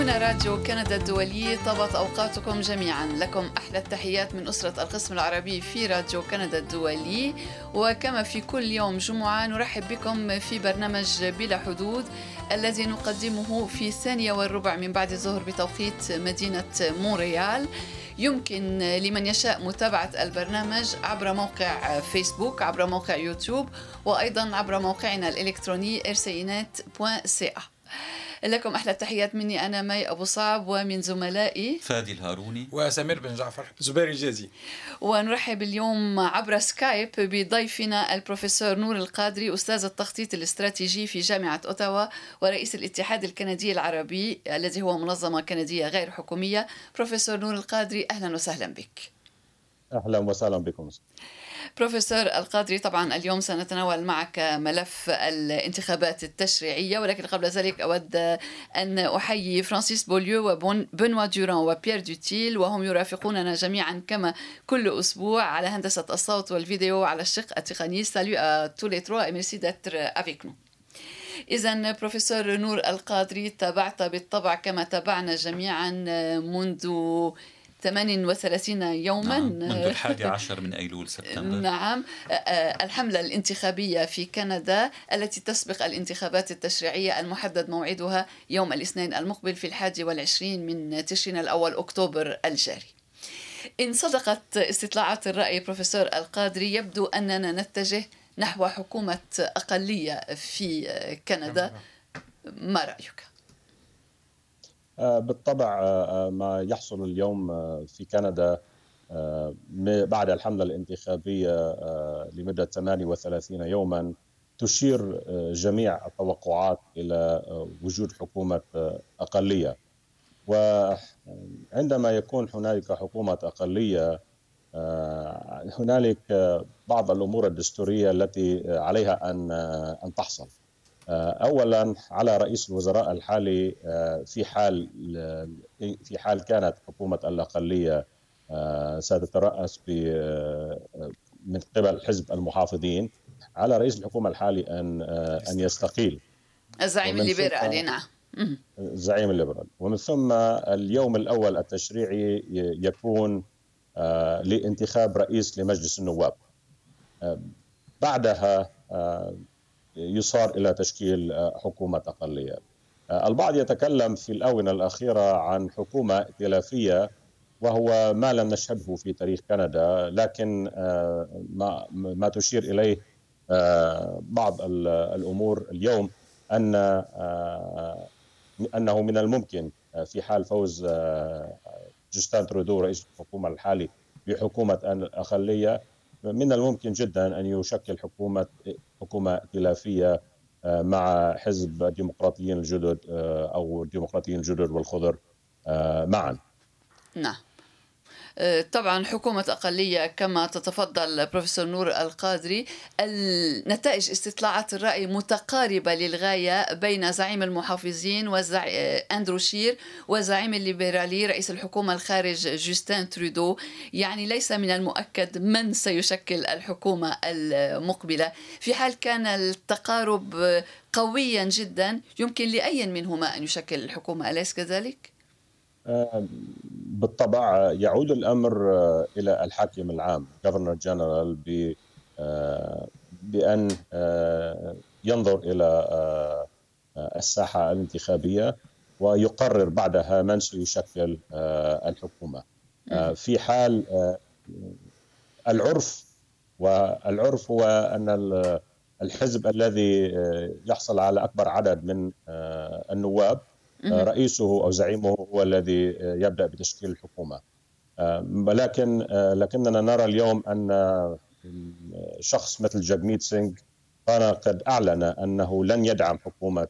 هنا راديو كندا الدولي طابت أوقاتكم جميعا. لكم أحلى التحيات من أسرة القسم العربي في راديو كندا الدولي. وكما في كل يوم جمعة نرحب بكم في برنامج بلا حدود الذي نقدمه في ثانية والربع من بعد الظهر بتوقيت مدينة مونريال. يمكن لمن يشاء متابعة البرنامج عبر موقع فيسبوك عبر موقع يوتيوب وأيضا عبر موقعنا الإلكتروني rcinet.ca لكم أحلى التحيات مني أنا مي أبو صعب ومن زملائي. فادي الهاروني وسمير بن جعفر. زبير الجازي. ونرحب اليوم عبر سكايب بضيفنا البروفيسور نور القادري أستاذ التخطيط الاستراتيجي في جامعة أوتاوا ورئيس الاتحاد الكندي العربي الذي هو منظمة كندية غير حكومية. بروفيسور نور القادري أهلا وسهلا بك. أهلا وسهلا بكم. بروفيسور القادري طبعا اليوم سنتناول معك ملف الانتخابات التشريعية ولكن قبل ذلك أود أن أحيي فرانسيس بوليو وبنوا دوران وبيير دوتيل وهم يرافقوننا جميعا كما كل أسبوع على هندسة الصوت والفيديو على الشق التقني. Salut tous les trois et d'être avec nous. إذا بروفيسور نور القادري تابعت بالطبع كما تابعنا جميعا منذ 38 يوما. نعم. منذ الحادي عشر من أيلول سبتمبر. نعم. الحملة الانتخابية في كندا التي تسبق الانتخابات التشريعية المحدد موعدها يوم الاثنين المقبل في الحادي والعشرين من تشرين الأول أكتوبر الجاري. إن صدقت استطلاعات الرأي بروفيسور القادري يبدو أننا نتجه نحو حكومة أقلية في كندا. ما رأيك؟ بالطبع ما يحصل اليوم في كندا بعد الحملة الانتخابية لمدة 38 يوما تشير جميع التوقعات إلى وجود حكومة أقلية. وعندما يكون هنالك حكومة أقلية هنالك بعض الأمور الدستورية التي عليها أن أن تحصل. اولا على رئيس الوزراء الحالي في حال في حال كانت حكومة الأقلية ستتراس من قبل حزب المحافظين على رئيس الحكومة الحالي أن أن يستقيل. الزعيم الليبرالي نعم الزعيم الليبرالي ومن ثم اليوم الأول التشريعي يكون لانتخاب رئيس لمجلس النواب. بعدها يصار إلى تشكيل حكومة أقلية. البعض يتكلم في الآونة الأخيرة عن حكومة ائتلافية وهو ما لم نشهده في تاريخ كندا لكن ما ما تشير إليه بعض الأمور اليوم أن أنه من الممكن في حال فوز جوستان ترودو رئيس الحكومة الحالي بحكومة أقلية من الممكن جدا أن يشكل حكومه حكومة ائتلافيه مع حزب الديمقراطيين الجدد أو الديمقراطيين الجدد والخضر معا. نعم. طبعا حكومة أقلية كما تتفضل بروفيسور نور القادري النتائج استطلاعات الرأي متقاربة للغاية بين زعيم المحافظين. أندرو شير وزعيم الليبرالي رئيس الحكومة الخارج جوستين ترودو يعني ليس من المؤكد من سيشكل الحكومة المقبلة في حال كان التقارب قويا جدا يمكن لأي منهما أن يشكل الحكومة أليس كذلك؟ بالطبع يعود الأمر إلى الحاكم العام جفرنر جنرال بأن ينظر إلى الساحة الانتخابية ويقرر بعدها من سيشكل الحكومة. في حال العرف والعرف هو أن الحزب الذي يحصل على أكبر عدد من النواب رئيسه أو زعيمه هو الذي يبدأ بتشكيل الحكومة. ولكن لكننا نرى اليوم أن شخص مثل جاجميت سينغ كان قد أعلن أنه لن يدعم حكومة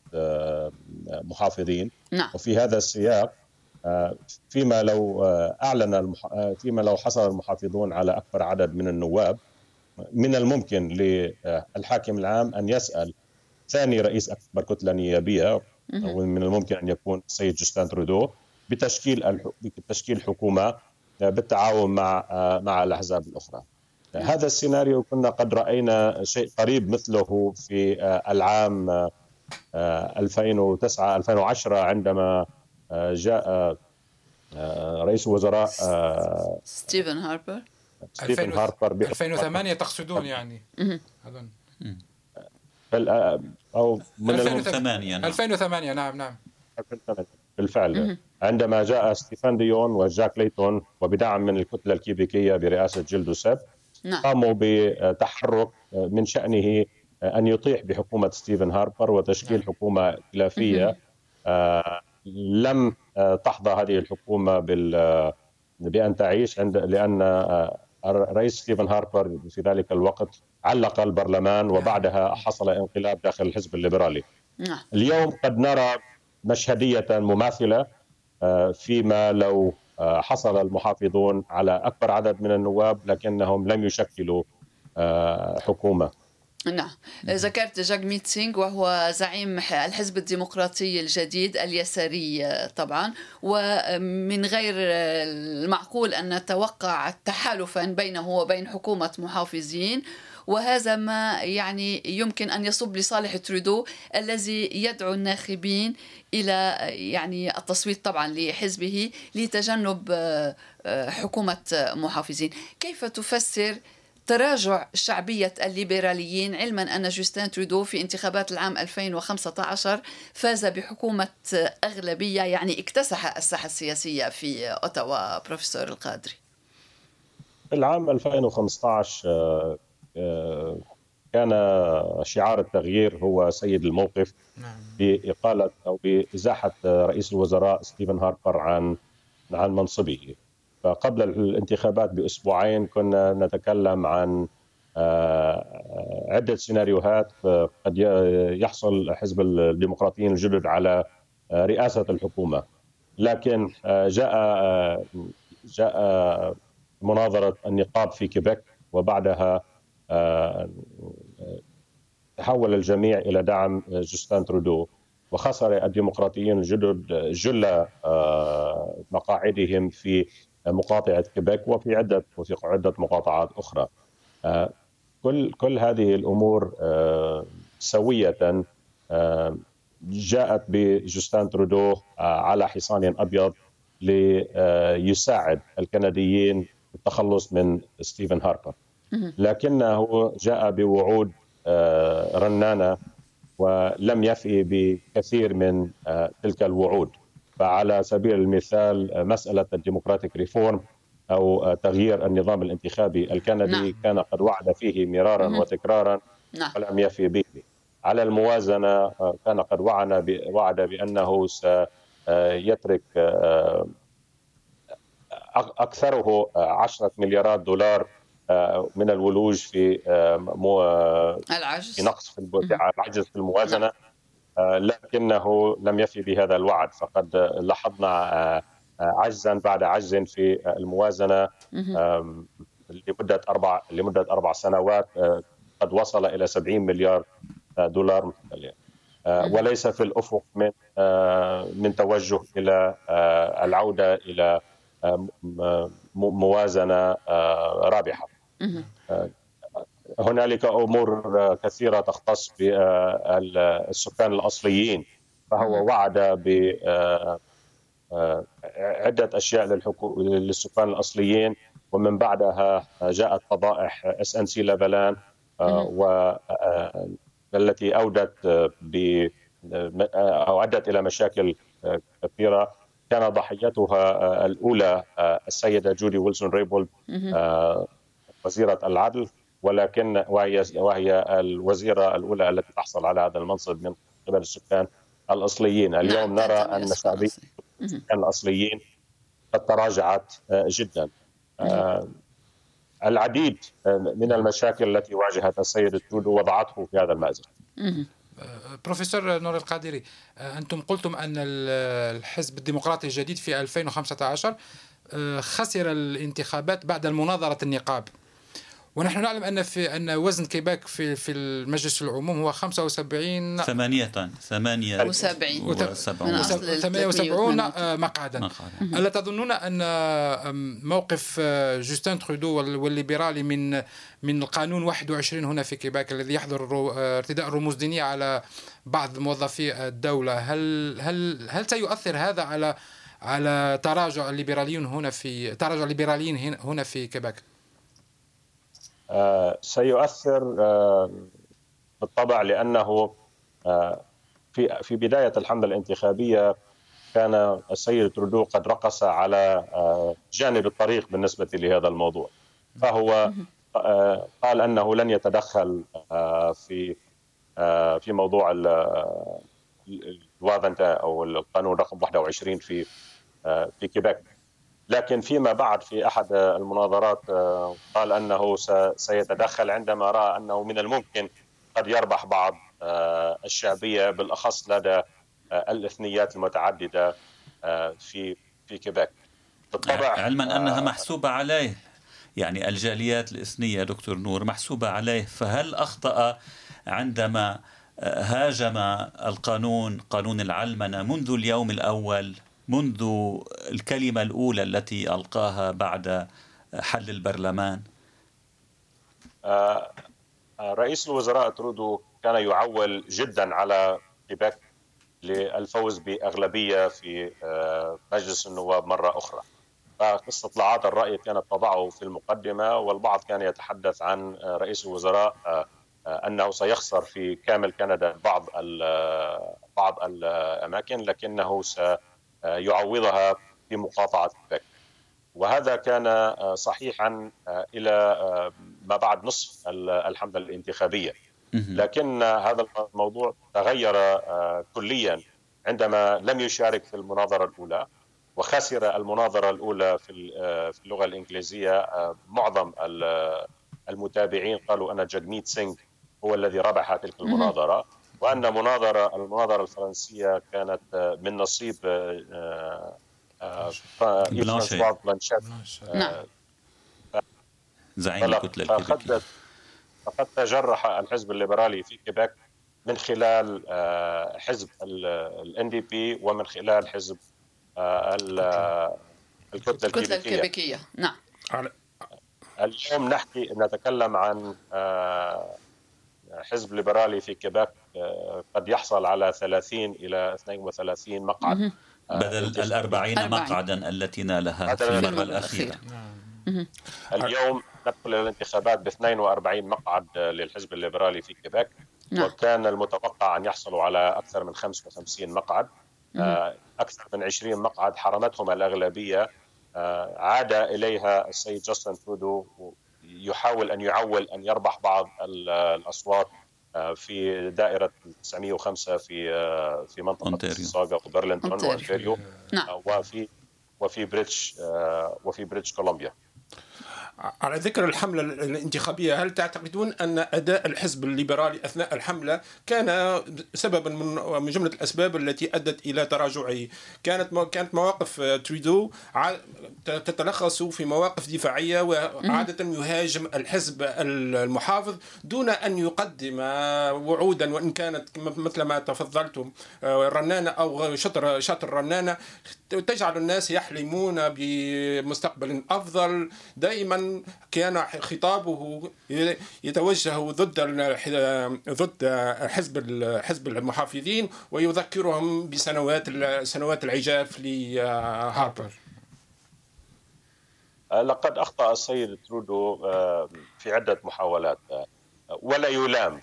محافظين. نعم. وفي هذا السياق فيما لو أعلن المح... فيما لو حصل المحافظون على أكبر عدد من النواب من الممكن للحاكم العام أن يسأل ثاني رئيس أكبر كتلة نيابيه ومن الممكن أن يكون السيد جوستان ترودو بتشكيل بتشكيل حكومة بالتعاون مع مع الأحزاب الأخرى. هذا السيناريو كنا قد رأينا شيء قريب مثله في العام 2009 2010 عندما جاء رئيس الوزراء ستيفن هاربر. ستيفن هاربر 2008 تقصدون يعني. أظن. أو من 2008 نعم. 2008 نعم نعم. 2008 بالفعل. عندما جاء ستيفان ديون وجاك ليتون وبدعم من الكتلة الكيبيكية برئاسة جيل دوسيب نعم. قاموا بتحرك من شأنه أن يطيح بحكومة ستيفن هاربر وتشكيل نعم. حكومة ائتلافيه آه، لم تحظى هذه الحكومة بال بأن تعيش عند لأن آه، الرئيس ستيفن هاربر في ذلك الوقت علق البرلمان. وبعدها حصل انقلاب داخل الحزب الليبرالي نعم. اليوم قد نرى مشهدية مماثلة آه، فيما لو آه، حصل المحافظون على أكبر عدد من النواب لكنهم لم يشكلوا آه، حكومة نعم. ذكرت جاغميت سينغ وهو زعيم الحزب الديمقراطي الجديد اليساري طبعا. ومن غير المعقول أن نتوقع تحالفا بينه وبين حكومة محافظين. وهذا ما يعني يمكن أن يصب لصالح ترودو الذي يدعو الناخبين إلى يعني التصويت طبعا لحزبه لتجنب آه، حكومة محافظين. كيف تفسر تراجع شعبية الليبراليين علما أن جوستين ترودو في انتخابات العام 2015 فاز بحكومة أغلبية يعني اكتسح الساحة السياسية في أوتاوا بروفيسور القادري العام 2015 كان شعار التغيير هو سيد الموقف نعم. بإقالة أو بإزاحة رئيس الوزراء ستيفن هاربر عن عن منصبه فقبل الانتخابات بأسبوعين كنا نتكلم عن آه، عدة سيناريوهات قد يحصل حزب الديمقراطيين الجدد على آه، رئاسة الحكومة. لكن آه، جاء جاء مناظرة النقاب في كيبك وبعدها تحول الجميع إلى دعم جوستان ترودو. وخسر الديمقراطيين الجدد جل آه، مقاعدهم في مقاطعة كيبيك وفي عدة وفي عدة مقاطعات أخرى. آه، كل كل هذه الأمور آه، سوية جاءت بجوستان ترودو على حصان أبيض ليساعد الكنديين التخلص من ستيفن هاربر. لكنه جاء بوعود آه، رنانة ولم يفي بكثير من آه، تلك الوعود فعلى سبيل المثال آه، مسألة ال democratic reform أو تغيير النظام الانتخابي الكندي نعم. كان قد وعد فيه مرارا مم. وتكرارا نعم. ولم يفي به على الموازنة كان قد وعد بأنه سيترك أكثره 10 مليارات دولار آه، من الولوج في آه، مو العجز في نقص في العجز في الموازنة آه، لكنه لم يفي بهذا الوعد فقد لاحظنا عجزا بعد عجز في الموازنة لمدة أربع لمدة أربع سنوات قد وصل إلى 70 مليار دولار متتالية. وليس في الأفق من من توجه إلى العودة إلى موازنة رابحة. هنالك أمور كثيرة تختص بالسكان الأصليين فهو وعد ب عدة أشياء للسكان الأصليين ومن بعدها جاءت فضائح SNC-Lavalin والتي أودت ب أو أدت إلى مشاكل كثيرة. كان ضحيتها الأولى السيدة جودي ويلسون ريبولد وزيرة العدل. ولكن وهي وهي الوزيرة الأولى التي تحصل على هذا المنصب من قبل السكان الأصليين، اليوم نرى أن شعبية السكان الأصليين قد تراجعت آه، جدا. آه، العديد آه، من المشاكل التي واجهت السيد التودو وضعته في هذا المأزق. بروفيسور نور القادري أنتم قلتم أن الحزب الديمقراطي الجديد في 2015 خسر الانتخابات بعد المناظره النقاب. ونحن نعلم أن في أن وزن كيباك في في المجلس العموم هو 75 ثمانية ثمانية وسبعين. وسبعون من أصل ال 78 382. مقعدا مقعدا. ألا تظنون أن موقف جوستين ترودو وال- والليبرالي من من القانون 21 هنا في كيباك الذي يحظر الرو- ارتداء رموز دينية على بعض موظفي الدولة هل هل هل سيؤثر هذا على على تراجع الليبراليون هنا في تراجع الليبراليين هنا- هنا في كيباك؟ آه، سيؤثر آه، بالطبع لأنه آه، في في بداية الحملة الانتخابية كان السيد ترودو قد رقص على جانب الطريق بالنسبة لهذا الموضوع. فهو قال أنه لن يتدخل في في موضوع ال- الوافنتا أو القانون رقم 21 في في كيباك لكن فيما بعد في أحد المناظرات آه، قال أنه سيتدخل عندما رأى أنه من الممكن قد يربح بعض آه، الشعبية بالأخص لدى آه، الإثنيات المتعددة آه، في في كيباك بالطبع علما أنها آه، محسوبة عليه. يعني الجاليات الإثنية دكتور نور محسوبة عليه. فهل أخطأ عندما آه، هاجم القانون قانون العلمنة منذ اليوم الأول؟ منذ الكلمة الأولى التي ألقاها بعد حل البرلمان آه، آه، رئيس الوزراء ترودو كان يعول جدا على كيباك للفوز بأغلبية في آه، مجلس النواب مرة أخرى. فاستطلاعات الرأي كانت تضعه في المقدمة والبعض كان يتحدث عن رئيس الوزراء أنه سيخسر في كامل كندا بعض بعض الأماكن لكنه سيعوضها في مقاطعة كيباك. وهذا كان آه، صحيحا آه، إلى آه، ما بعد نصف ال- الحملة الانتخابية مهم. لكن هذا الموضوع تغير آه، كليا عندما لم يشارك في المناظرة الأولى وخسر المناظرة الأولى في ال- آه، في اللغة الإنجليزية آه، معظم ال- المتابعين قالوا أن جدميت سينغ هو الذي ربح تلك المناظرة وأن مناظره المناظرة الفرنسية كانت آه، من نصيب آه، آه،. فرانسوا بلانشيت. نعم. زعيم فلق- الكتلة فقد الكيبيكية فقد تجرح الحزب الليبرالي في كيباك من خلال حزب ال NDP ومن خلال حزب ال- الكتلة الكتلة الكيبيكية. الكيبيكية. نعم. اليوم نحكي نتكلم عن حزب ليبرالي في كيباك آه، قد يحصل على 30 إلى 32 مقعد. آه، بدل. الأربعين أربعين. مقعدا التي نالها في المرة المرة الأخيرة. الأخيرة اليوم ندخل إلى الانتخابات ب 42 مقعد آه، للحزب الليبرالي في كيباك نعم. وكان المتوقع أن يحصلوا على أكثر من 55 مقعد. آه، أكثر من 20 مقعد حرمتهم الأغلبية. آه، عاد إليها السيد جاستن ترودو يحاول أن يعول أن يربح بعض ال- الأصوات. آه، في دائرة 905 في آه، في منطقة أونتاريو. ساغا وبرلينغتون أونتاريو. أونتاريو نعم آه، وفي وفي بريتش آه، وفي بريتش كولومبيا على ذكر الحملة الانتخابية هل تعتقدون أن أداء الحزب الليبرالي أثناء الحملة كان سببا من جملة الأسباب التي أدت إلى تراجعه؟ كانت كانت مواقف ترودو تتلخص في مواقف دفاعية وعادة يهاجم الحزب المحافظ دون أن يقدم وعودا وإن كانت مثل ما تفضلتم رنانة أو شطر شطر رنانة. تجعل الناس يحلمون بمستقبل أفضل. دائما كان خطابه يتوجه ضد ضد حزب حزب المحافظين ويذكرهم بسنوات سنوات العجاف لهاربر. لقد أخطأ السيد ترودو آه، في عدة محاولات آه، ولا يلام.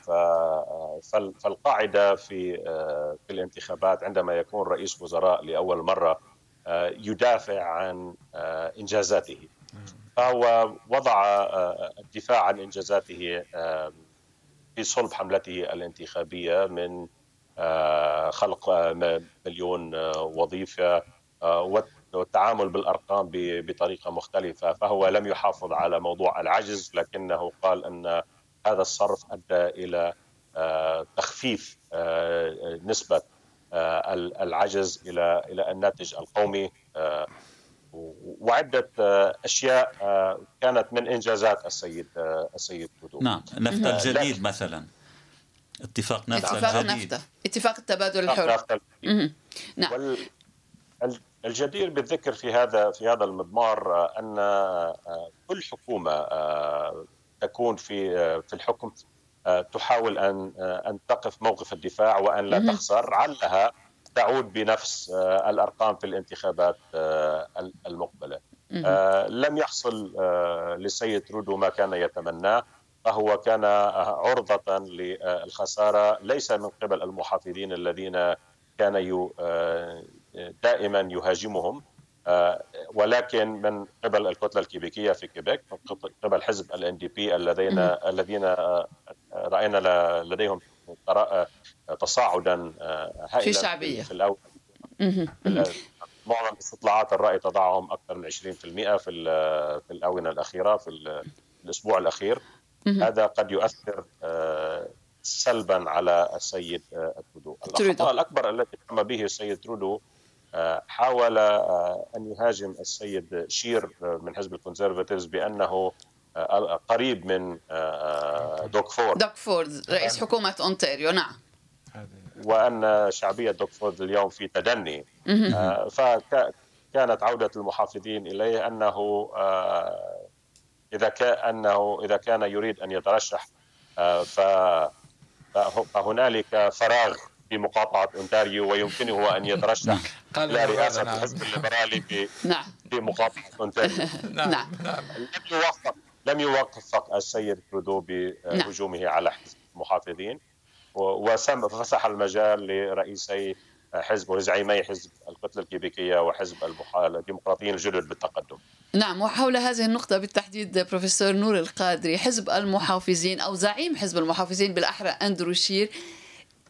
فالقاعدة في آه، في الانتخابات عندما يكون رئيس وزراء لأول مرة يدافع عن إنجازاته. فهو وضع آه، الدفاع عن إنجازاته آه، في صلب حملته الانتخابية من آه، خلق مليون وظيفة والت- والتعامل بالأرقام بطريقة مختلفة. فهو لم يحافظ على موضوع العجز لكنه قال أن هذا الصرف أدى إلى تخفيف نسبة ال- العجز إلى إلى الناتج القومي وعدة أشياء كانت من إنجازات السيد السيد تودو. نعم نفط الجديد مثلا. اتفاق نفط اتفاق الجديد نفط اتفاق التبادل الحر. نعم. الجدير بالذكر في هذا في هذا المضمار أن كل حكومة تكون في في الحكم تحاول أن أن تقف موقف الدفاع وأن لا تخسر علها تعود بنفس الأرقام في الانتخابات المقبلة. لم يحصل للسيد رودو ما كان يتمناه فهو كان عرضة للخسارة ليس من قبل المحافظين الذين كان دائما يهاجمهم ولكن من قبل الكتلة الكيبيكية في كيبيك من قبل حزب الان دي بي الذين الذين رأينا لديهم تصاعدا هائلا في شعبية. في الأول. معظم استطلاعات الرأي تضعهم أكثر من 20% في في الآونة الأخيرة في الأسبوع الأخير. هذا قد يؤثر سلبا على السيد ترودو. الخطأ الأكبر الذي قام به السيد ترودو حاول أن يهاجم السيد شير من حزب ال Conservatives بأنه قريب من دوغ فورد دوغ فورد رئيس حكومة أونتاريو نعم وأن شعبية دوغ فورد اليوم في تدني فكانت عودة المحافظين إليه أنه إذا كان أنه إذا كان يريد أن يترشح ف فهنالك فراغ في مقاطعة أونتاريو ويمكنه أن يترشح إلى رئاسة نعم. الحزب الليبرالي في نعم. في مقاطعة أونتاريو نعم. نعم. لم يوفق لم يوفق السيد ترودو بهجومه نعم. على حزب المحافظين وفسح المجال لرئيسي حزب وزعيمي حزب الكتلة الكيبيكية وحزب الديمقراطيين الجدد بالتقدم. نعم وحول هذه النقطة بالتحديد بروفيسور نور القادري حزب المحافظين أو زعيم حزب المحافظين بالأحرى أندرو شير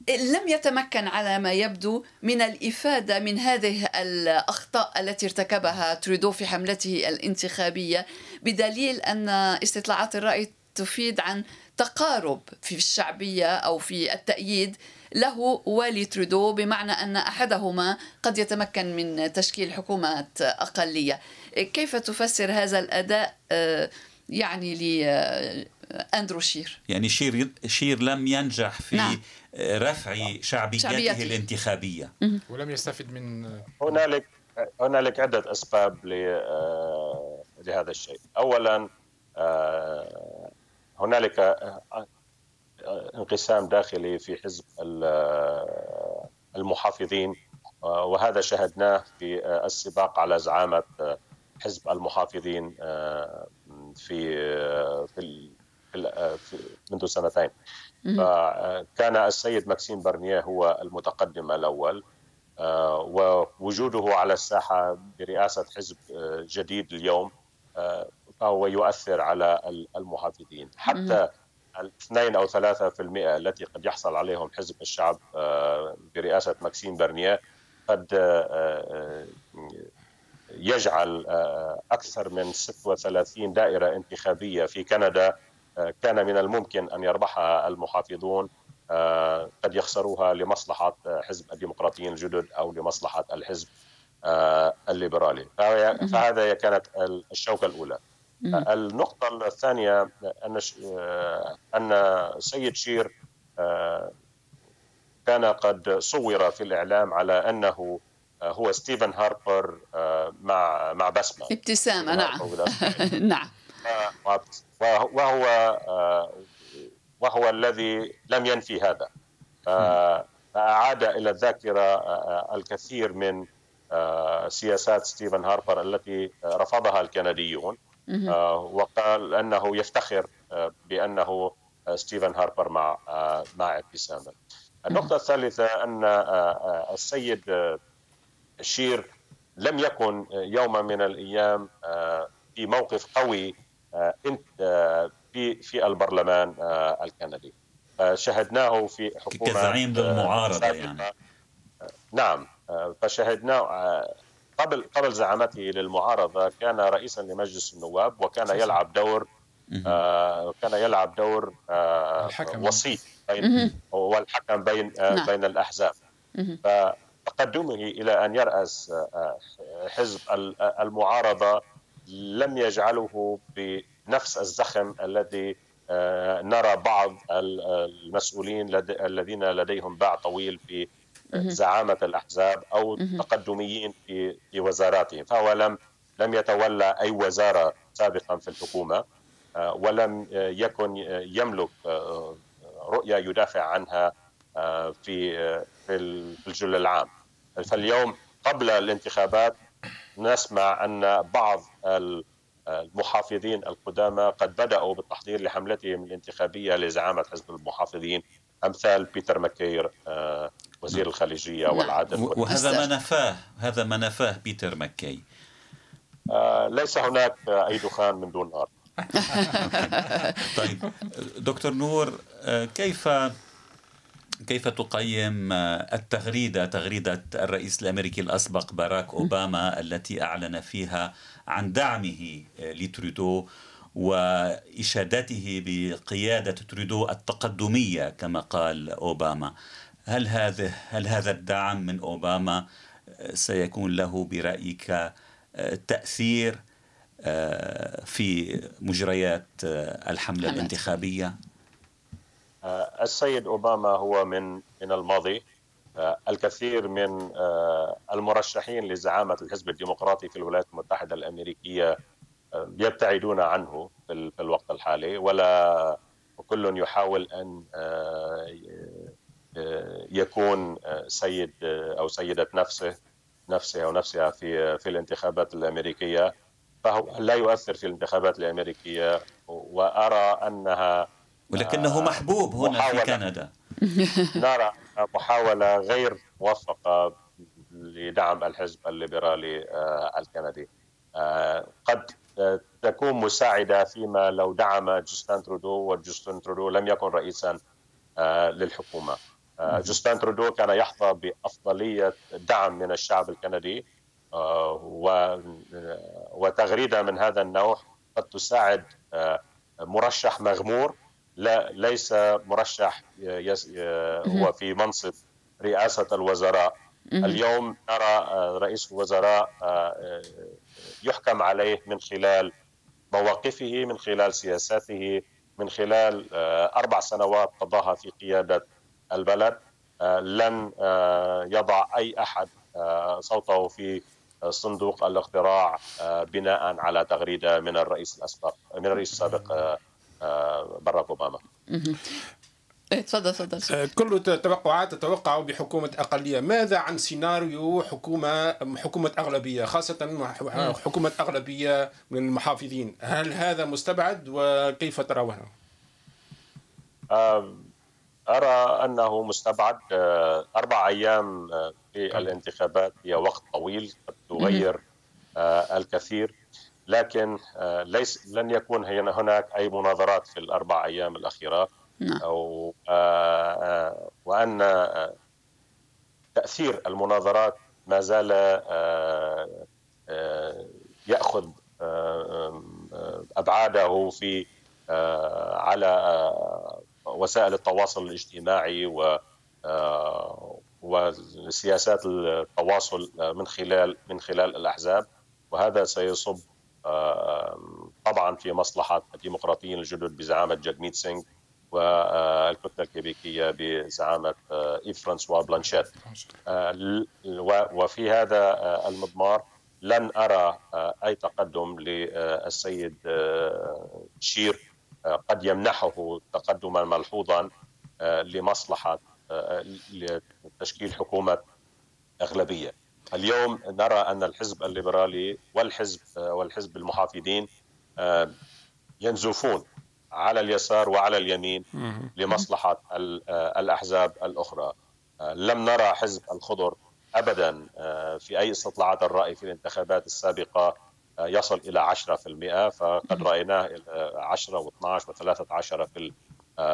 لم يتمكن على ما يبدو من الإفادة من هذه الأخطاء التي ارتكبها ترودو في حملته الانتخابية بدليل أن استطلاعات الرأي تفيد عن تقارب في الشعبية أو في التأييد له وإلى ترودو بمعنى أن أحدهما قد يتمكن من تشكيل حكومات أقلية. كيف تفسر هذا الأداء؟ آه، يعني لأندرو شير. يعني شير, شير لم ينجح في نعم. رفع شعبيته, شعبيته. الانتخابية. ولم يستفد من هنالك هنالك عدة أسباب آه، لهذا الشيء. أولا آه، هنالك انقسام داخلي في حزب المحافظين وهذا شهدناه في السباق على زعامة حزب المحافظين في, في منذ سنتين. فكان السيد ماكسيم برنيه هو المتقدم الأول. ووجوده على الساحة برئاسة حزب جديد اليوم فهو يؤثر على المحافظين. حتى الاثنين أو ثلاثة في المئة التي قد يحصل عليهم حزب الشعب آه، برئاسة ماكسيم برنيه قد آه، آه، يجعل أكثر من 36 دائرة انتخابية في كندا كان من الممكن أن يربحها المحافظون قد يخسروها لمصلحة حزب الديمقراطيين الجدد أو لمصلحة الحزب الليبرالي. فهذا كانت الشوكة الأولى. النقطة الثانية أن أن السيد شير آه، كان قد صور في الإعلام على أنه هو ستيفن هاربر آه، مع مع بسمة. ابتسامة نعم. نعم. وهو آه، وهو الذي لم ينفي هذا. فأعاد إلى الذاكرة الكثير من سياسات ستيفن هاربر التي رفضها الكنديون. آه، وقال أنه يفتخر آه، آه، ستيفن هاربر مع مع ابتسامه. النقطة الثالثة أن السيد شير لم يكن يوما من الأيام في موقف قوي في في البرلمان الكندي. شاهدناه في حكومة كزعيم للمعارضة يعني. نعم. فشاهدناه قبل قبل زعامته للمعارضة كان رئيسا لمجلس النواب وكان يلعب دور آه كان يلعب دور آه وسيط بين والحكم بين آه نعم. بين الأحزاب. تقدمه إلى أن يرأس حزب المعارضة لم يجعله بنفس الزخم الذي نرى بعض المسؤولين الذين لديهم باع طويل في زعامة الأحزاب أو تقدميين في في وزاراتهم. فهو لم لم يتولى أي وزارة سابقا في الحكومة ولم يكن يملك رؤية يدافع عنها في في الجو العام. فاليوم قبل الانتخابات نسمع أن بعض المحافظين القدامى قد بدأوا بالتحضير لحملتهم الانتخابية لزعامة حزب المحافظين أمثال بيتر ماكاي آه، وزير الخارجيه نعم. والعدل وهذا ما نفاه هذا ما نفاه بيتر ماكاي. آه، ليس هناك اي دخان من دون نار طيب دكتور نور آه، كيف كيف تقيم التغريدة تغريدة الرئيس الأمريكي الأسبق باراك أوباما التي أعلن فيها عن دعمه لترودو وإشادته بقيادة ترودو التقدمية كما قال أوباما. هل هذا هل هذا الدعم من أوباما سيكون له برأيك تأثير في مجريات الحملة الانتخابية؟ السيد أوباما هو من من الماضي. الكثير من المرشحين لزعامة الحزب الديمقراطي في الولايات المتحدة الأمريكية يبتعدون عنه في الوقت الحالي ولا كل يحاول أن يكون سيد أو سيدة نفسه نفسه أو نفسها في في الانتخابات الأمريكية. فهو لا يؤثر في الانتخابات الأمريكية وأرى أنها ولكنه محبوب هنا في كندا. نرى محاولة غير موفقه لدعم الحزب الليبرالي الكندي. قد تكون مساعدة فيما لو دعم جوستان ترودو وجوستان ترودو لم يكن رئيسا للحكومة. جوستان ترودو كان يحظى بأفضلية دعم من الشعب الكندي وتغريدة من هذا النوع قد تساعد مرشح مغمور لا ليس مرشح هو في منصب رئاسة الوزراء. اليوم نرى رئيس الوزراء يحكم عليه من خلال مواقفه من خلال سياساته من خلال أربع سنوات قضاها في قيادة البلد. لن يضع أي أحد صوته في صندوق الاقتراع بناء على تغريدة من الرئيس الأسبق من الرئيس السابق باراك أوباما. إيه، تفضل تفضل. آه، كل التوقعات تتوقع بحكومة أقلية. ماذا عن سيناريو حكومة حكومة أغلبية خاصة حكومة أغلبية من المحافظين؟ هل هذا مستبعد؟ وكيف ترونه؟ أرى أنه مستبعد. آه، أربع أيام آه، في الانتخابات هي وقت طويل قد تغير الكثير. لكن ليس لن يكون هناك أي مناظرات في الأربع أيام الأخيرة نعم. أو آه، آه، وأن آه، تأثير المناظرات ما زال يأخذ أبعاده في على وسائل التواصل الاجتماعي و وسياسات التواصل من خلال من خلال الأحزاب وهذا سيصب طبعا في مصلحة الديمقراطيين الجدد بزعامة جاكميت سينغ والكتله الكيبيكيه بزعامة آه، إيف فرانسوا بلانشيت. آه، وفي هذا آه، المضمار لن أرى أي تقدم للسيد شير قد يمنحه تقدما ملحوظا لمصلحة لتشكيل حكومة أغلبية. اليوم نرى أن الحزب الليبرالي والحزب والحزب المحافظين ينزفون على اليسار وعلى اليمين لمصلحة الأحزاب الأخرى. لم نرى حزب الخضر ابدا في أي استطلاعات الرأي في الانتخابات السابقة يصل إلى 10% فقد رأيناه 10 و12 و13 في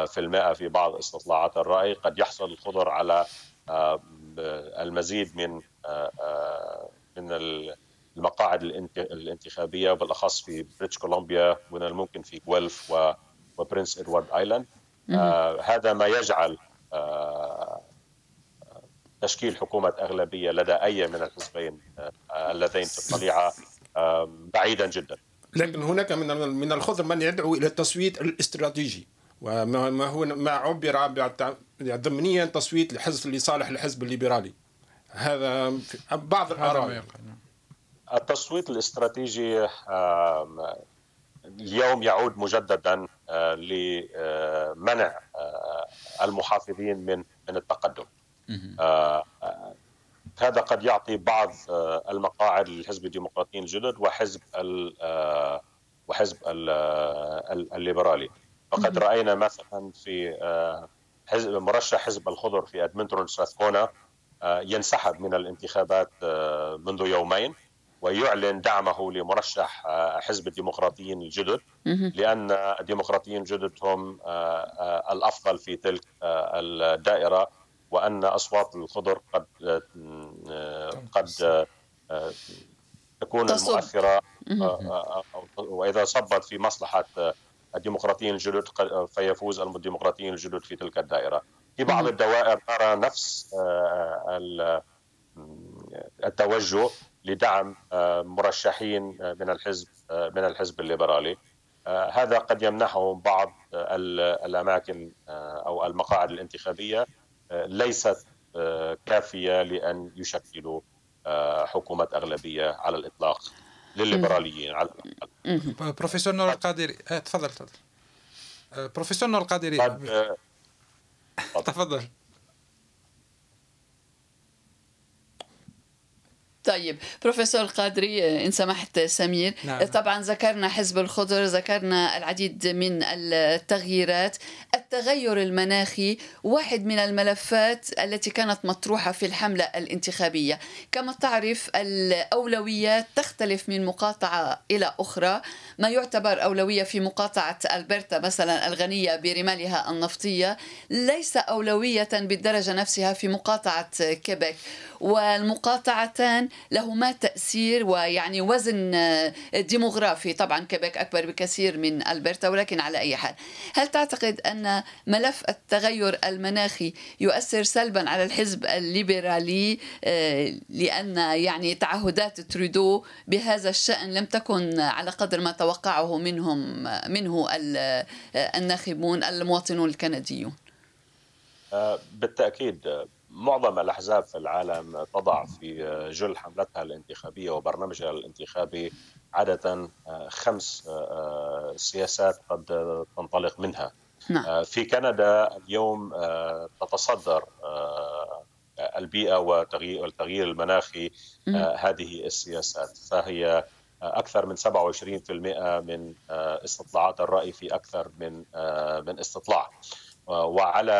في المئة في بعض استطلاعات الرأي. قد يحصل الخضر على المزيد من من المقاعد الانتخابية وبالاخص في بريتش كولومبيا من الممكن في جويلف وبرنس إدوارد آيلاند. آه هذا ما يجعل آه تشكيل حكومة أغلبية لدى أي من الحزبين اللذين في الطليعة بعيدا جدا. لكن هناك من من الخضر من يدعو إلى التصويت الاستراتيجي وما هو ما عبر ضمنيا تصويت لحزب لصالح الحزب الليبرالي. هذا بعض الآراء. التصويت الاستراتيجي اليوم يعود مجددا آه، لمنع آه، المحافظين من من التقدم. هذا قد يعطي بعض آه، المقاعد للحزب الديمقراطيين الجدد وحزب ال آه، وحزب ال آه، الليبرالي. فقد رأينا مثلا في حزب مرشح حزب الخضر في ادمنتون سراثكونا ينسحب من الانتخابات منذ يومين ويعلن دعمه لمرشح حزب الديمقراطيين الجدد لأن الديمقراطيين الجدد هم الأفضل في تلك الدائرة وأن أصوات الخضر قد قد تكون مؤثرة وإذا صبت في مصلحة الديمقراطيين الجدد فيفوز الديمقراطيين الجدد في تلك الدائرة. في بعض الدوائر نرى نفس التوجه لدعم مرشحين من الحزب من الحزب الليبرالي. هذا قد يمنحهم بعض الأماكن أو المقاعد الانتخابية ليست آه، كافية لأن يشكلوا آه، حكومة أغلبية على الإطلاق للليبراليين على الأقل. بروفيسور نور القادري آه، تفضل تفضل. بروفيسور نور القادري. تفضل طيب بروفيسور القادري إن سمحت سمير. نعم. طبعا ذكرنا حزب الخضر ذكرنا العديد من التغييرات. التغير المناخي واحد من الملفات التي كانت مطروحة في الحملة الانتخابية. كما تعرف الأولويات تختلف من مقاطعة إلى أخرى. ما يعتبر أولوية في مقاطعة ألبرتا مثلا الغنية برمالها النفطية ليس أولوية بالدرجة نفسها في مقاطعة كيبيك والمقاطعتان لهما تأثير ويعني وزن آه، ديموغرافي طبعا كيبيك أكبر بكثير من ألبرتا ولكن على أي حال. هل تعتقد أن ملف التغير المناخي يؤثر سلبا على الحزب الليبرالي آه، لأن يعني تعهدات تريدو بهذا الشأن لم تكن على قدر ما توقعه منهم منه آه، الناخبون المواطنون الكنديون؟ بالتأكيد معظم الأحزاب في العالم تضع في جل حملتها الانتخابية وبرنامجها الانتخابي عادة آه، خمس آه، آه، سياسات قد تنطلق منها. نعم. في كندا اليوم تتصدر البيئة والتغيير المناخي هذه السياسات. فهي أكثر من 27% من استطلاعات الرأي في أكثر من من استطلاع. وعلى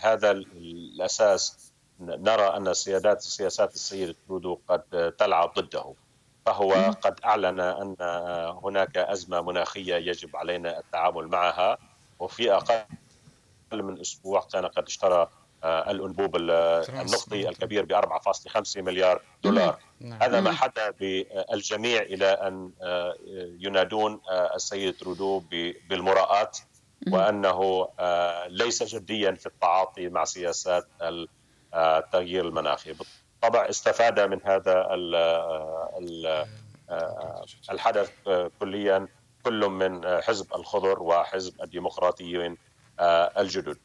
هذا الأساس نرى أن سيادات سياسات السيد ترودو قد تلعب ضده فهو قد أعلن أن هناك أزمة مناخية يجب علينا التعامل معها وفي أقل من أسبوع كان قد اشترى آه، الأنبوب النفطي الكبير ب 4.5 مليار دولار. نعم. هذا ما حدا بالجميع إلى أن آه، ينادون آه، السيد ترودو بالمراءه وأنه آه، ليس جديا في التعاطي مع سياسات التغيير المناخي بالطبع استفاد من هذا آه، الحدث كليا كل من حزب الخضر وحزب الديمقراطيين آه، الجدد.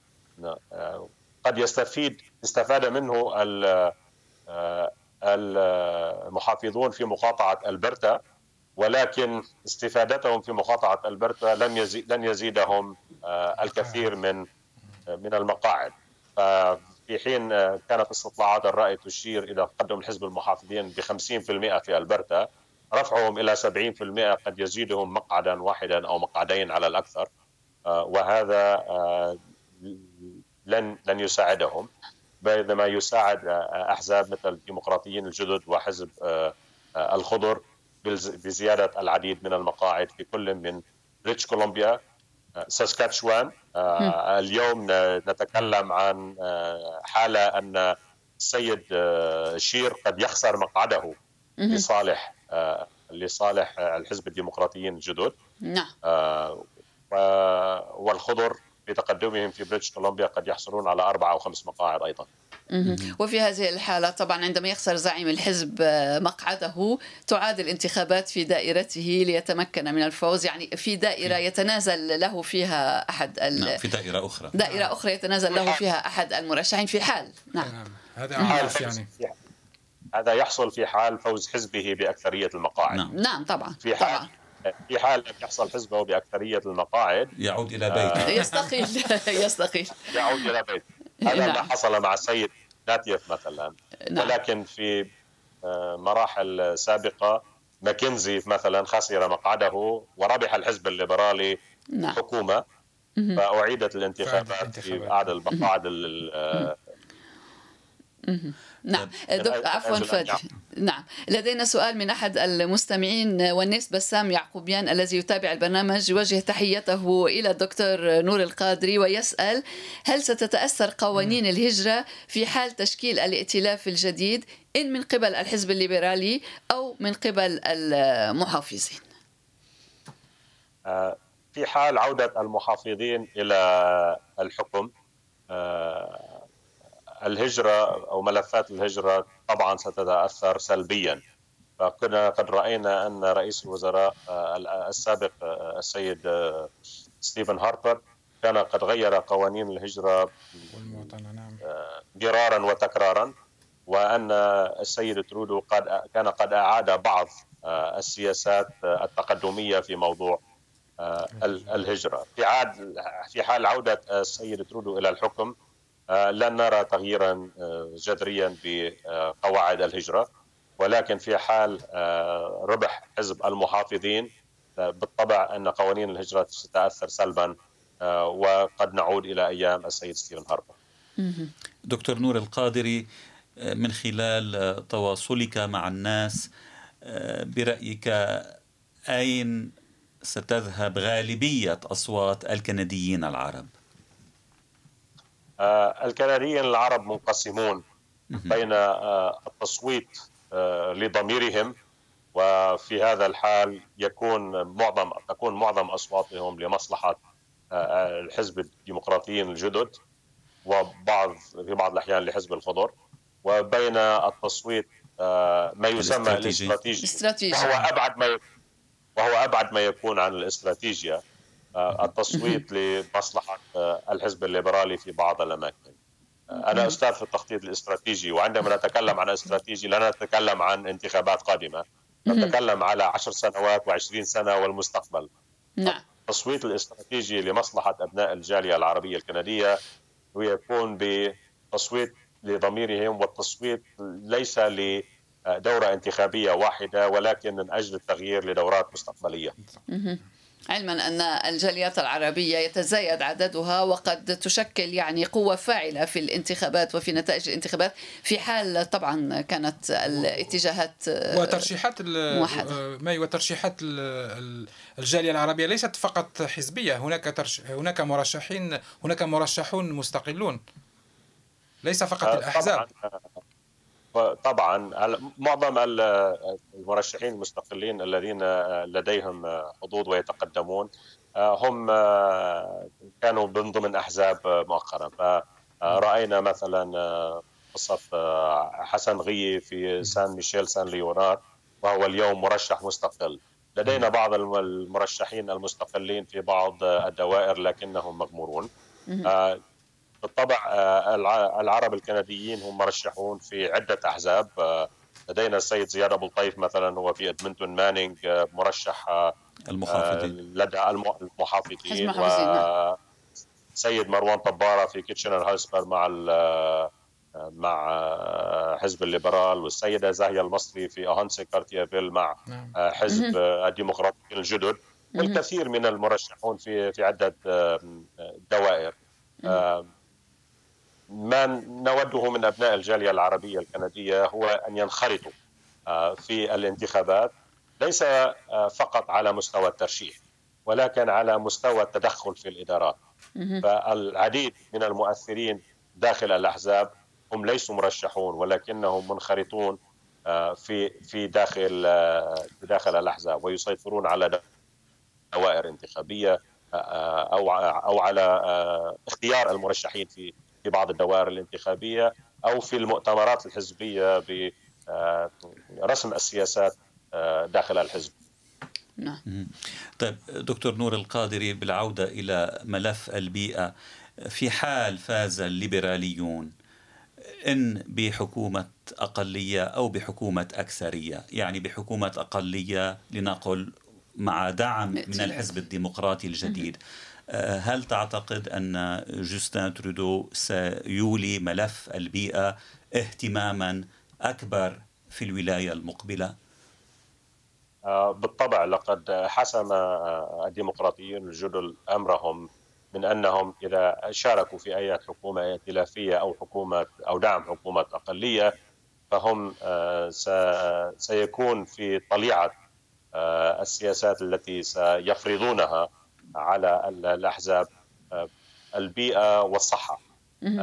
قد يستفيد استفاد منه المحافظون في مقاطعة ألبرتا ولكن استفادتهم في مقاطعة البرتا لم يزيد لن يزيدهم آه، الكثير من آه، من المقاعد. ففي حين آه، كانت استطلاعات الرأي تشير إلى تقدم الحزب المحافظين ب 50% في ألبرتا رفعهم إلى 70% قد يزيدهم مقعدا واحدا أو مقعدين على الأكثر وهذا لن لن يساعدهم. بينما يساعد أحزاب مثل الديمقراطيين الجدد وحزب الخضر بزيادة العديد من المقاعد في كل من بريتش كولومبيا ساسكاتشوان آه، اليوم نتكلم عن آه، حالة أن السيد آه، شير قد يخسر مقعده لصالح لصالح الحزب الديمقراطيين الجدد. نعم. والخضر في تقدمهم في بريتش كولومبيا قد يحصلون على أربعة أو خمس مقاعد أيضا. وفي هذه الحالة طبعا عندما يخسر زعيم الحزب آه، مقعده تعاد الانتخابات في دائرته ليتمكن من الفوز. يعني في دائرة يتنازل له فيها أحد نعم في دائرة أخرى. دائرة أخرى يتنازل له فيها أحد المرشحين في حال. نعم, نعم. هذا عارف يعني. هذا يحصل في حال فوز حزبه بأكثرية المقاعد. نعم, نعم طبعا في حال طبعا. في حال لم يحصل حزبه بأكثرية المقاعد يعود إلى بيته. آه يستقيل. يستقيل. يعود إلى بيته. هذا نعم. ما حصل مع السيد ناتيف مثلا. نعم. ولكن في آه، مراحل سابقة ماكنزي مثلا خسر مقعده وربح الحزب الليبرالي نعم. حكومة فأعيدت الانتخابات في أعدى المقاعد نعم. دك... عفوا فادي. نعم. لدينا سؤال من أحد المستمعين والناس بسام يعقوبيان الذي يتابع البرنامج. يوجه تحيته إلى الدكتور نور القادري ويسأل هل ستتأثر قوانين الهجرة في حال تشكيل الائتلاف الجديد إن من قبل الحزب الليبرالي أو من قبل المحافظين؟ آه، في حال عودة المحافظين إلى الحكم آه، الهجرة أو ملفات الهجرة طبعا ستتأثر سلبيا. فكنا قد رأينا أن رئيس الوزراء آه، السابق آه، السيد آه، ستيفن هاربر كان قد غير قوانين الهجرة نعم. مرارا وتكرارا وأن السيد ترودو قد كان قد أعاد بعض السياسات التقدمية في موضوع الهجرة. في عاد في حال عودة السيد ترودو إلى الحكم آه، لن نرى تغييرا آه، جذريا بقواعد الهجرة ولكن في حال آه، ربح حزب المحافظين بالطبع أن قوانين الهجرة ستتأثر سلبا وقد نعود إلى أيام السيد ستيفن هاربر. دكتور نور القادري من خلال تواصلك مع الناس برأيك أين ستذهب غالبية أصوات الكنديين العرب؟ آه، الكنديين العرب منقسمون بين آه، التصويت آه، لضميرهم وفي هذا الحال يكون معظم تكون معظم أصواتهم لمصلحة الحزب الديمقراطيين الجدد وبعض في بعض الأحيان لحزب الخضر. وبين التصويت ما يسمى الاستراتيجي. وهو أبعد ما وهو أبعد ما يكون عن الاستراتيجية. التصويت لمصلحة آه، الحزب الليبرالي في بعض الأماكن. آه، أنا أستاذ في التخطيط الاستراتيجي وعندما نتكلم عن استراتيجي لا نتكلم عن انتخابات قادمة. نتكلم على عشر سنوات وعشرين سنة والمستقبل. نعم. التصويت الاستراتيجي لمصلحة أبناء الجالية العربية الكندية هو يكون بتصويت لضميرهم والتصويت ليس لدورة انتخابية واحدة ولكن من أجل التغيير لدورات مستقبلية. علما أن الجاليات العربية يتزايد عددها وقد تشكل يعني قوة فاعلة في الانتخابات وفي نتائج الانتخابات في حال طبعا كانت الاتجاهات وترشيحات ماي وترشيحات الجالية العربية ليست فقط حزبية. هناك ترش هناك مرشحين هناك مرشحون مستقلون. ليس فقط آه، الأحزاب. طبعا معظم المرشحين المستقلين الذين لديهم حظوظ ويتقدمون هم كانوا من ضمن أحزاب مؤخرا. فرأينا مثلا قصه حسن غي في سان ميشيل سان ليونار وهو اليوم مرشح مستقل. لدينا بعض المرشحين المستقلين في بعض الدوائر لكنهم مغمورون. بالطبع آه، العرب الكنديين هم مرشحون في عدة أحزاب. آه، لدينا السيد زياد أبو الطيف مثلا هو في إدمنتون مانينج آه، مرشح المحافظين. لدى المحافظين و سيد مروان طبارة في كيتشنر هيسبلر مع مع حزب الليبرال والسيدة زاهية المصري في أهونتسيك كارتييفيل مع نعم. حزب الديمقراطيين الجدد. والكثير من المرشحون في في عدة دوائر. ما نوده من أبناء الجالية العربية الكندية هو أن ينخرطوا آه، في الانتخابات ليس آه، فقط على مستوى الترشيح ولكن على مستوى التدخل في الإدارات. فالعديد من المؤثرين داخل الأحزاب هم ليسوا مرشحون ولكنهم منخرطون آه، في في داخل في داخل الأحزاب ويسيطرون على دوائر انتخابية أو أو على اختيار المرشحين في في بعض الدوائر الانتخابية أو في المؤتمرات الحزبية برسم السياسات داخل الحزب. نعم. طيب دكتور نور القادري بالعودة إلى ملف البيئة في حال فاز الليبراليون إن بحكومة أقلية أو بحكومة أكثرية؟ يعني بحكومة أقلية لنقل مع دعم من الحزب الديمقراطي الجديد. آه، هل تعتقد أن جوستين ترودو سيولي ملف البيئة اهتماما أكبر في الولاية المقبلة؟ آه، بالطبع لقد حسم الديمقراطيون الجدل أمرهم من أنهم إذا شاركوا في أي حكومة ائتلافية أو حكومة أو دعم حكومة أقلية فهم آه، سيكون في طليعة آه، السياسات التي سيفرضونها على الأحزاب آه، البيئة والصحة.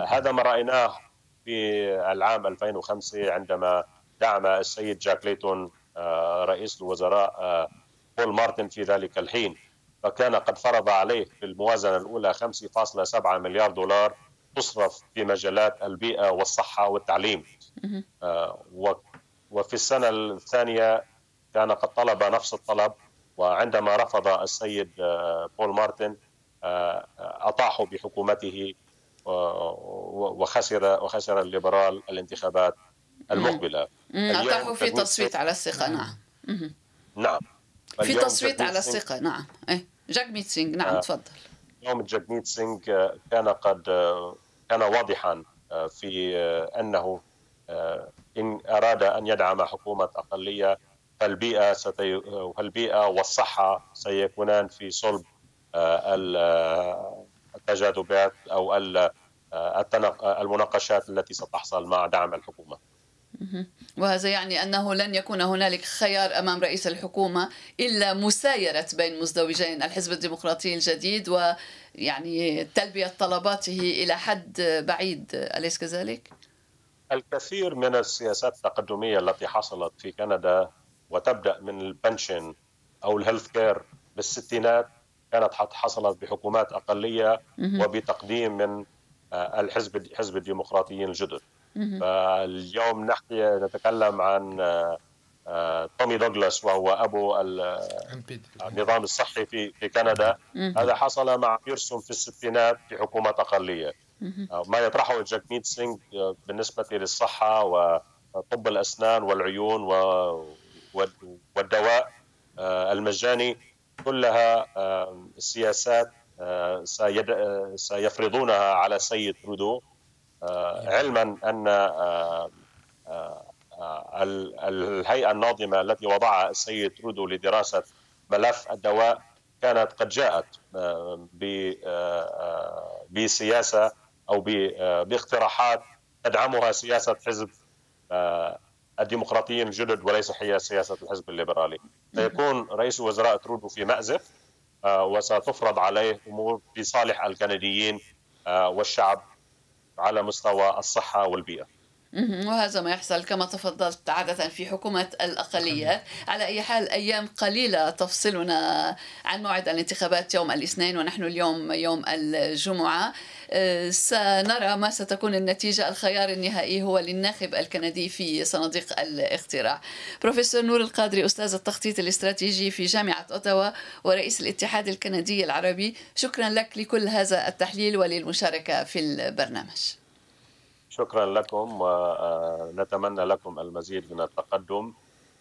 هذا ما رأيناه في العام 2005 عندما دعم السيد جاك ليتون رئيس الوزراء بول مارتن في ذلك الحين. فكان قد فرض عليه في الموازنة الأولى 5.7 مليار دولار تصرف في مجالات البيئة والصحة والتعليم. آه، وفي السنة الثانية كان قد طلب نفس الطلب وعندما رفض السيد آه، بول مارتن آه، أطاحوا بحكومته وخسر وخسر الليبرال الانتخابات المقبلة. أطاحوا في تصويت على الثقة. نعم. نعم. في تصويت على الثقة. نعم. إيه. جاغميت سينغ نعم آه، تفضل. يوم جاغميت سينغ آه، كان قد آه، كان واضحا في أنه إن أراد أن يدعم حكومة أقلية فالبيئه ستي... فالبيئه والصحة سيكونان في صلب التجاذبات أو المناقشات التي ستحصل مع دعم الحكومة. وهذا يعني أنه لن يكون هنالك خيار أمام رئيس الحكومة إلا مسايرة بين مزدوجين الحزب الديمقراطي الجديد ويعني تلبية طلباته إلى حد بعيد أليس كذلك؟ الكثير من السياسات التقدمية التي حصلت في كندا وتبدأ من ال pension أو ال health care بالستينات كانت حصلت بحكومات أقلية وبتقديم من آه، الحزب الحزب الديمقراطيين الجدد. فاليوم نحكي نتكلم عن آه، آه، تومي دوغلاس وهو أبو النظام الصحي في في كندا. هذا حصل مع بيرسون في الستينات في حكومه أقلية. ما يطرحه جاغميت سينغ بالنسبة للصحة وطب الأسنان والعيون والدواء المجاني كلها سياسات سيفرضونها على السيد ترودو آه، علما أن آه، آه، الهيئة الناظمة التي وضعها السيد ترودو لدراسة ملف الدواء كانت قد جاءت بسياسة أو باقتراحات تدعمها سياسة حزب الديمقراطيين الجدد وليس هي سياسة الحزب الليبرالي. سيكون رئيس الوزراء ترودو في مأزف وستفرض عليه أمور في صالح الكنديين والشعب على مستوى الصحة والبيئة. وهذا ما يحصل كما تفضلت عادة في حكومة الأقليات على أي حال أيام قليلة تفصلنا عن موعد الانتخابات يوم الاثنين ونحن اليوم يوم الجمعة. سنرى ما ستكون النتيجة الخيار النهائي هو للناخب الكندي في صناديق الاقتراع بروفيسور نور القادري أستاذ التخطيط الاستراتيجي في جامعة أوتاوا ورئيس الاتحاد الكندي العربي شكرا لك لكل هذا التحليل وللمشاركة في البرنامج. شكرا لكم ونتمنى لكم المزيد من التقدم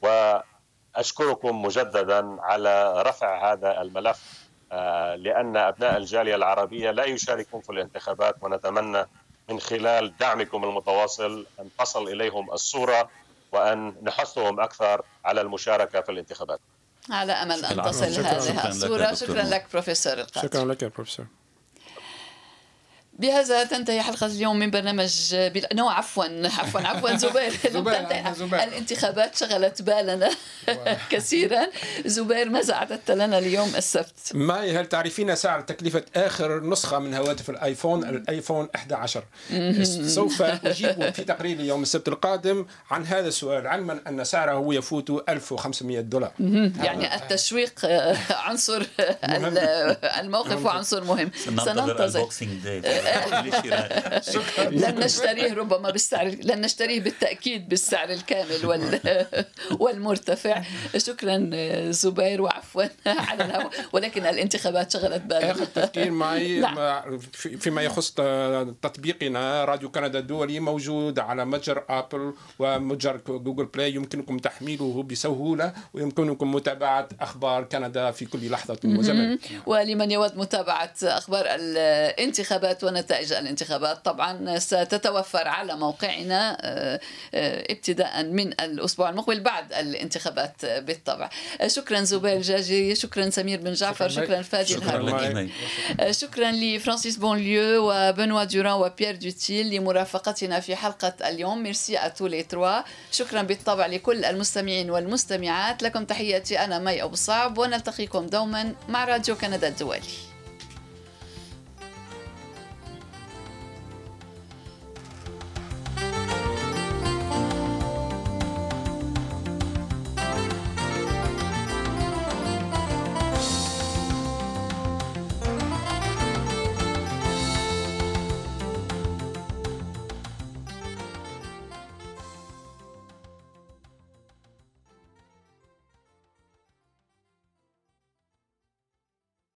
وأشكركم مجددا على رفع هذا الملف آه، لأن أبناء الجالية العربية لا يشاركون في الانتخابات ونتمنى من خلال دعمكم المتواصل أن تصل إليهم الصورة وأن نحثهم أكثر على المشاركة في الانتخابات. على أمل أن تصل هذه الصورة شكرا لك بروفيسور القادر. شكرا لك يا بروفيسور. بهذا تنتهي حلقة اليوم من برنامج بل... نو عفوا عفوا عفوا زبير. زبير الانتخابات شغلت بالنا كثيرا. زبير ماذا أعددت لنا اليوم السبت؟ ماي هل تعرفين سعر تكلفة آخر نسخة من هواتف الآيفون الآيفون 11 سوف أجيب في تقريري يوم السبت القادم عن هذا السؤال علما أن سعره يفوت 1500 دولار. يعني التشويق عنصر الموقف وعنصر مهم. سننتظر لن نشتريه ربما بالسعر لن نشتريه بالتأكيد بالسعر الكامل وال... والمرتفع. شكرا زبير وعفوا على الهواء ولكن الانتخابات شغلت بالي آخر تفكير معي نعم. فيما يخص تطبيقنا راديو كندا الدولي موجود على متجر آبل ومتجر جوجل بلاي. يمكنكم تحميله بسهولة ويمكنكم متابعة أخبار كندا في كل لحظة وزمن. ولمن يود متابعة أخبار الانتخابات ونتائج الانتخابات. طبعا ستتوفر على موقعنا آه، آه، ابتداء من الأسبوع المقبل بعد الانتخابات بالطبع. شكرا زبير جاجي شكرا سمير بن جعفر شكرا فادي الهاروني شكرا لفرانسيس بونليو وبنوا دوران وبيير دوتيل لمرافقتنا في حلقة اليوم. Merci à tous les trois شكرا بالطبع لكل المستمعين والمستمعات. لكم تحياتي أنا مي أبو صعب ونلتقيكم دوما مع راديو كندا الدولي.